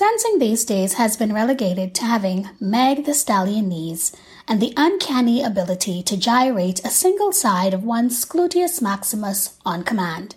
Dancing these days has been relegated to having Meg the Stallion knees and the uncanny ability to gyrate a single side of one's gluteus maximus on command.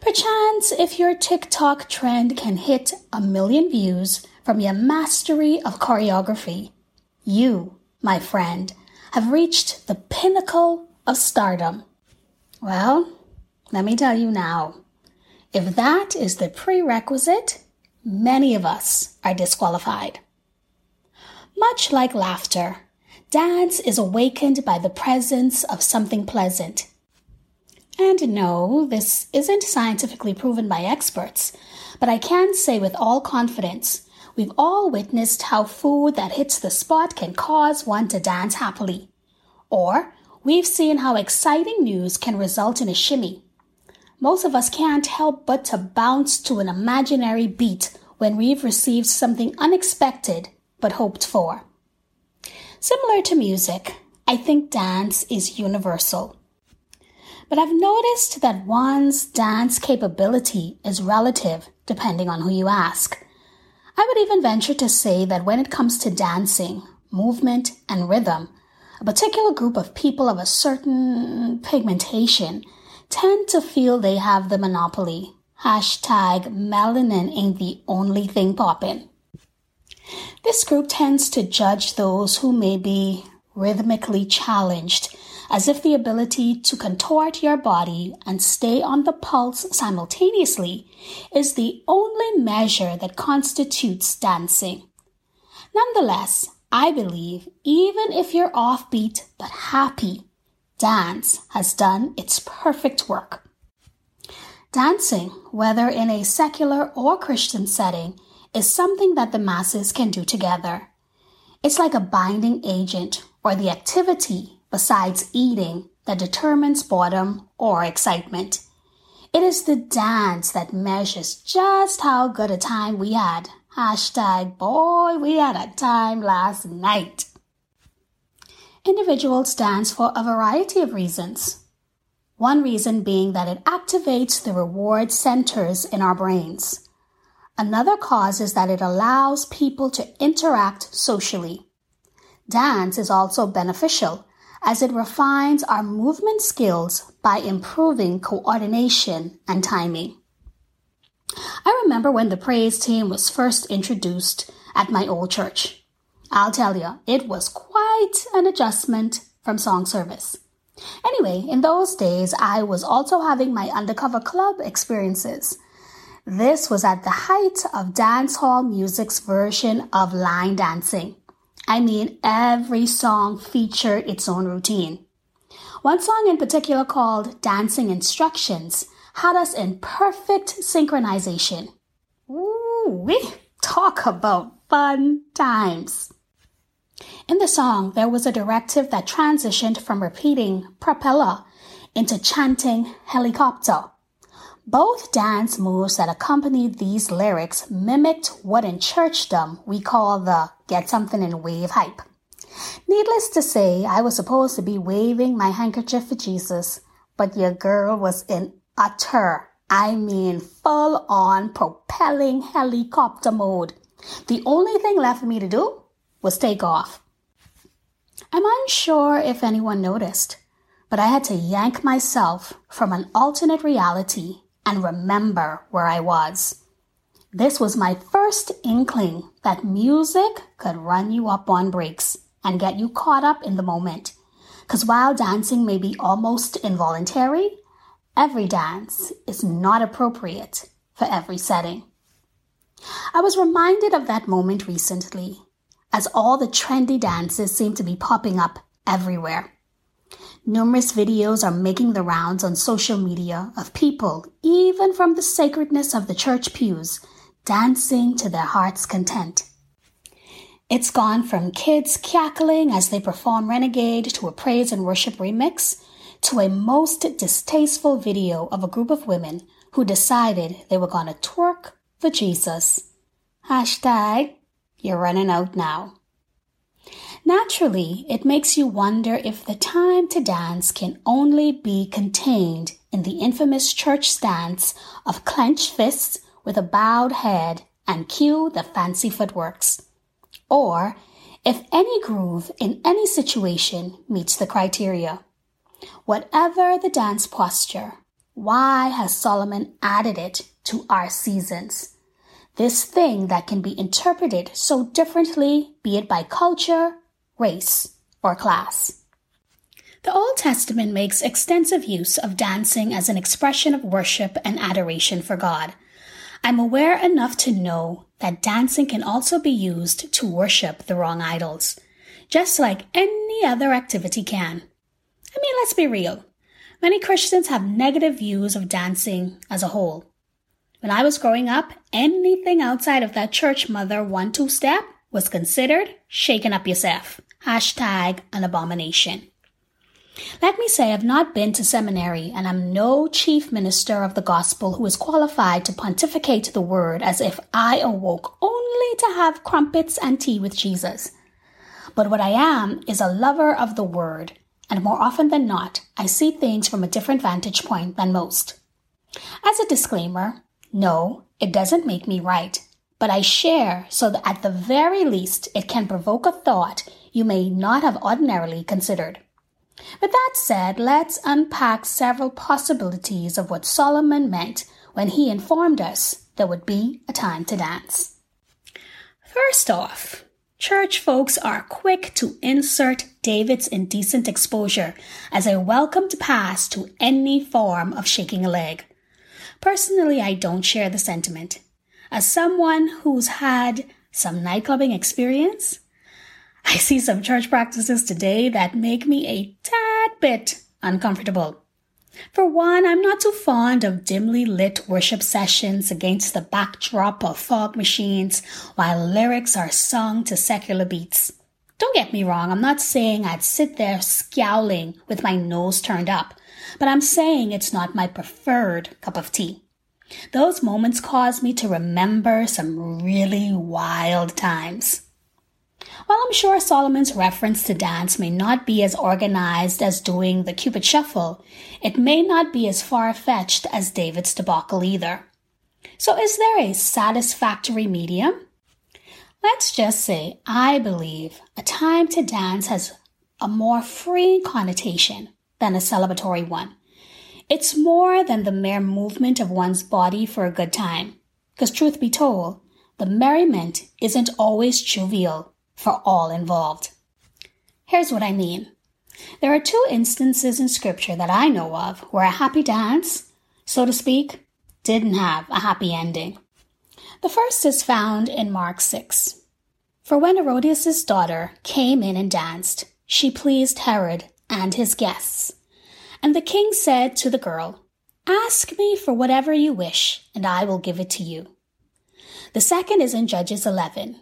Perchance, if your TikTok trend can hit a million views from your mastery of choreography, you, my friend, have reached the pinnacle of stardom. Well, let me tell you now. If that is the prerequisite, many of us are disqualified. Much like laughter, dance is awakened by the presence of something pleasant. And no, this isn't scientifically proven by experts, but I can say with all confidence we've all witnessed how food that hits the spot can cause one to dance happily. Or we've seen how exciting news can result in a shimmy most of us can't help but to bounce to an imaginary beat when we've received something unexpected but hoped for. Similar to music, I think dance is universal. But I've noticed that one's dance capability is relative depending on who you ask. I would even venture to say that when it comes to dancing, movement, and rhythm, a particular group of people of a certain pigmentation tend to feel they have the monopoly. Hashtag melanin ain't the only thing popping. This group tends to judge those who may be rhythmically challenged as if the ability to contort your body and stay on the pulse simultaneously is the only measure that constitutes dancing. Nonetheless, I believe even if you're offbeat but happy, dance has done its perfect work. Dancing, whether in a secular or Christian setting, is something that the masses can do together. It's like a binding agent or the activity besides eating that determines boredom or excitement. It is the dance that measures just how good a time we had. Hashtag boy, we had a time last night. Individuals stands for a variety of reasons. One reason being that it activates the reward centers in our brains. Another cause is that it allows people to interact socially. Dance is also beneficial as it refines our movement skills by improving coordination and timing. I remember when the praise team was first introduced at my old church. I'll tell you, it was quite an adjustment from song service. Anyway, in those days, I was also having my undercover club experiences. This was at the height of dance hall music's version of line dancing. I mean, every song featured its own routine. One song in particular called Dancing Instructions had us in perfect synchronization. Ooh, we talk about fun times. In the song, there was a directive that transitioned from repeating propeller into chanting helicopter. Both dance moves that accompanied these lyrics mimicked what in churchdom we call the get something and wave hype. Needless to say, I was supposed to be waving my handkerchief for Jesus, but your girl was in utter, I mean full on propelling helicopter mode. The only thing left for me to do was take off. I'm unsure if anyone noticed, but I had to yank myself from an alternate reality and remember where I was. This was my first inkling that music could run you up on breaks and get you caught up in the moment. Because while dancing may be almost involuntary, every dance is not appropriate for every setting. I was reminded of that moment recently as all the trendy dances seem to be popping up everywhere. Numerous videos are making the rounds on social media of people, even from the sacredness of the church pews, dancing to their heart's content. It's gone from kids cackling as they perform Renegade to a praise and worship remix to a most distasteful video of a group of women who decided they were going to twerk for Jesus. Hashtag you're running out now. Naturally, it makes you wonder if the time to dance can only be contained in the infamous church stance of clenched fists with a bowed head and cue the fancy footworks. Or if any groove in any situation meets the criteria. Whatever the dance posture, why has Solomon added it to our seasons? This thing that can be interpreted so differently, be it by culture, race, or class. The Old Testament makes extensive use of dancing as an expression of worship and adoration for God. I'm aware enough to know that dancing can also be used to worship the wrong idols, just like any other activity can. I mean, let's be real. Many Christians have negative views of dancing as a whole. When I was growing up, anything outside of that church mother one two step was considered shaking up yourself. Hashtag an abomination. Let me say I've not been to seminary and I'm no chief minister of the gospel who is qualified to pontificate the word as if I awoke only to have crumpets and tea with Jesus. But what I am is a lover of the word, and more often than not, I see things from a different vantage point than most. As a disclaimer, no, it doesn't make me right, but I share so that at the very least it can provoke a thought you may not have ordinarily considered. With that said, let's unpack several possibilities of what Solomon meant when he informed us there would be a time to dance. First off, church folks are quick to insert David's indecent exposure as a welcomed pass to any form of shaking a leg. Personally, I don't share the sentiment. As someone who's had some nightclubbing experience, I see some church practices today that make me a tad bit uncomfortable. For one, I'm not too fond of dimly lit worship sessions against the backdrop of fog machines while lyrics are sung to secular beats. Don't get me wrong, I'm not saying I'd sit there scowling with my nose turned up, but I'm saying it's not my preferred cup of tea. Those moments cause me to remember some really wild times. While I'm sure Solomon's reference to dance may not be as organized as doing the Cupid Shuffle, it may not be as far fetched as David's debacle either. So, is there a satisfactory medium? Let's just say I believe a time to dance has a more free connotation than a celebratory one. It's more than the mere movement of one's body for a good time. Because, truth be told, the merriment isn't always trivial for all involved. Here's what I mean. There are two instances in scripture that I know of where a happy dance, so to speak, didn't have a happy ending. The first is found in Mark 6. For when Herodias' daughter came in and danced, she pleased Herod and his guests. And the king said to the girl, Ask me for whatever you wish, and I will give it to you. The second is in Judges 11,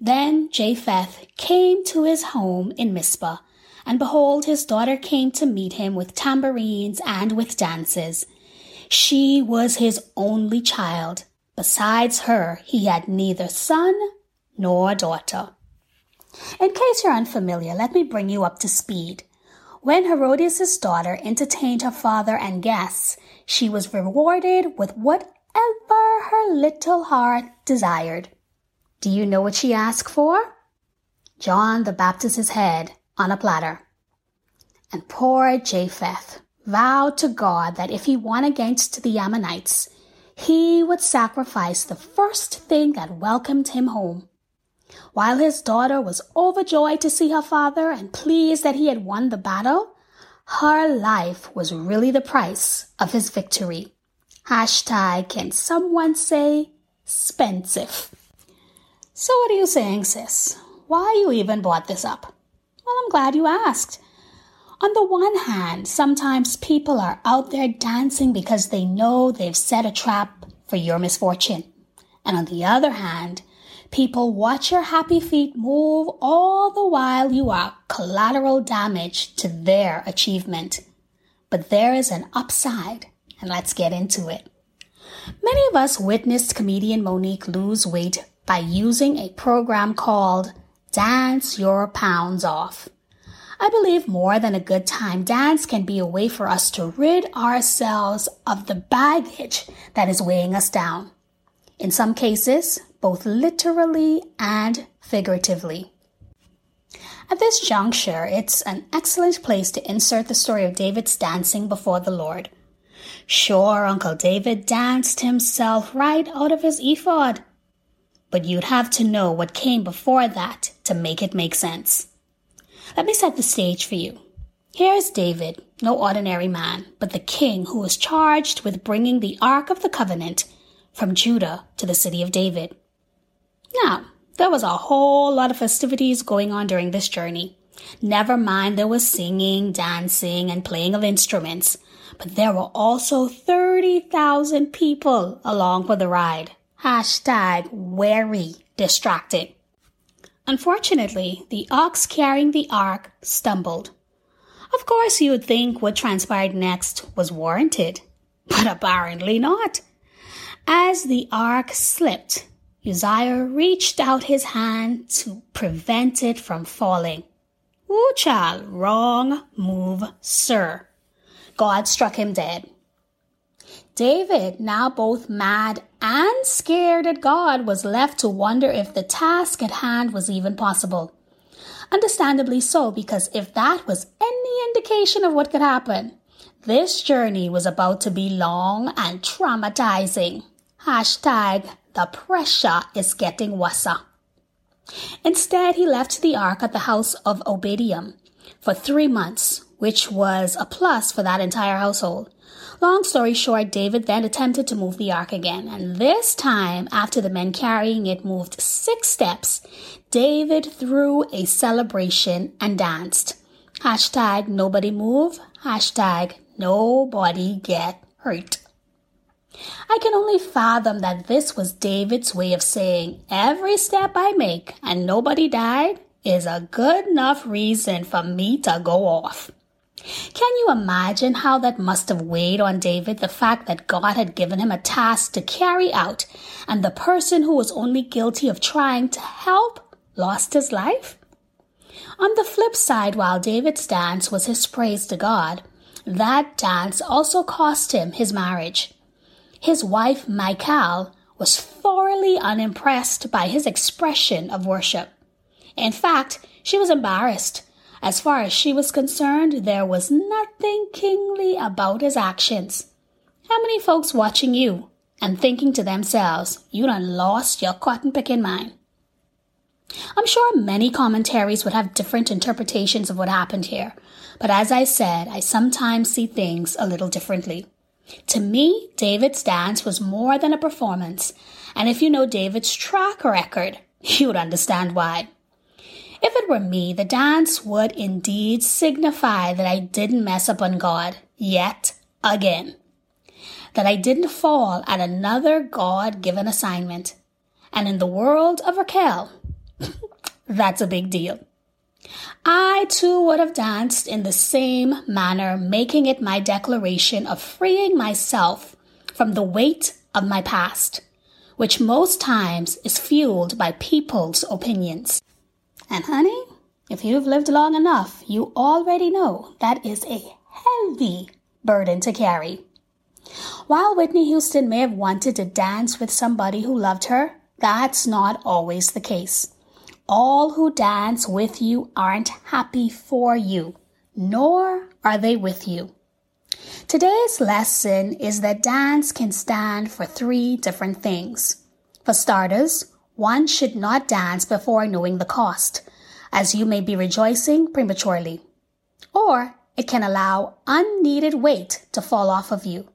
then Jephthah came to his home in Mizpah, and behold, his daughter came to meet him with tambourines and with dances. She was his only child. Besides her, he had neither son nor daughter. In case you're unfamiliar, let me bring you up to speed. When Herodias' daughter entertained her father and guests, she was rewarded with whatever her little heart desired. Do you know what she asked for? John the Baptist's head on a platter. And poor Jephthah vowed to God that if he won against the Ammonites, he would sacrifice the first thing that welcomed him home. While his daughter was overjoyed to see her father and pleased that he had won the battle, her life was really the price of his victory. Hashtag can someone say expensive? So what are you saying, sis? Why you even brought this up? Well, I'm glad you asked. On the one hand, sometimes people are out there dancing because they know they've set a trap for your misfortune. And on the other hand, people watch your happy feet move all the while you are collateral damage to their achievement. But there is an upside, and let's get into it. Many of us witnessed comedian Mo'Nique lose weight by using a program called Dance Your Pounds Off. I believe more than a good time, dance can be a way for us to rid ourselves of the baggage that is weighing us down. in some cases, both literally and figuratively. At this juncture, it's an excellent place to insert the story of David's dancing before the Lord. Sure, Uncle David danced himself right out of his ephod. But you'd have to know what came before that to make it make sense. Let me set the stage for you. Here is David, no ordinary man, but the king who was charged with bringing the Ark of the Covenant from Judah to the city of David. Now, there was a whole lot of festivities going on during this journey. Never mind there was singing, dancing, and playing of instruments, but there were also 30,000 people along for the ride. Hashtag wary distracted. Unfortunately, the ox carrying the ark stumbled of course, you would think what transpired next was warranted, but apparently not. As the ark slipped, Uzzah reached out his hand to prevent it from falling. Ooh, child, wrong move, sir. God struck him dead. David, now both mad and scared at God, was left to wonder if the task at hand was even possible. Understandably so, because if that was any indication of what could happen, this journey was about to be long and traumatizing. Hashtag the pressure is getting worse. Instead, he left the ark at the house of Obadiah for three months, which was a plus for that entire household. Long story short, David then attempted to move the ark again, and this time, after the men carrying it moved six steps, David threw a celebration and danced. Hashtag nobody move, hashtag nobody get hurt. I can only fathom that this was David's way of saying every step I make and nobody died is a good enough reason for me to go off. Can you imagine how that must have weighed on David the fact that God had given him a task to carry out, and the person who was only guilty of trying to help lost his life? On the flip side, while David's dance was his praise to God, that dance also cost him his marriage. His wife, Michal, was thoroughly unimpressed by his expression of worship. In fact, she was embarrassed as far as she was concerned, there was nothing kingly about his actions. How many folks watching you and thinking to themselves, you done lost your cotton picking mind? I'm sure many commentaries would have different interpretations of what happened here, but as I said, I sometimes see things a little differently. To me, David's dance was more than a performance, and if you know David's track record, you would understand why. If it were me, the dance would indeed signify that I didn't mess up on God yet again. That I didn't fall at another God given assignment. And in the world of Raquel, that's a big deal. I too would have danced in the same manner, making it my declaration of freeing myself from the weight of my past, which most times is fueled by people's opinions. And honey, if you've lived long enough, you already know that is a heavy burden to carry. While Whitney Houston may have wanted to dance with somebody who loved her, that's not always the case. All who dance with you aren't happy for you, nor are they with you. Today's lesson is that dance can stand for three different things. For starters, one should not dance before knowing the cost, as you may be rejoicing prematurely. Or it can allow unneeded weight to fall off of you.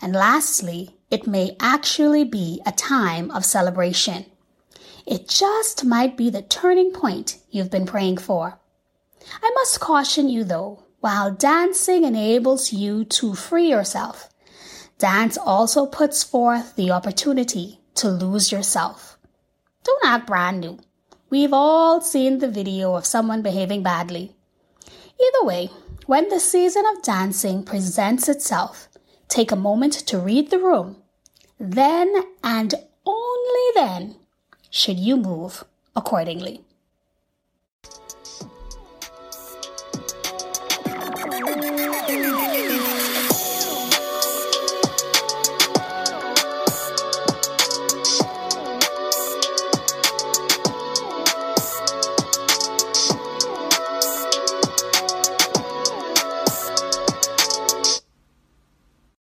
And lastly, it may actually be a time of celebration. It just might be the turning point you've been praying for. I must caution you though, while dancing enables you to free yourself, dance also puts forth the opportunity to lose yourself. Don't act brand new. We've all seen the video of someone behaving badly. Either way, when the season of dancing presents itself, take a moment to read the room. Then and only then should you move accordingly.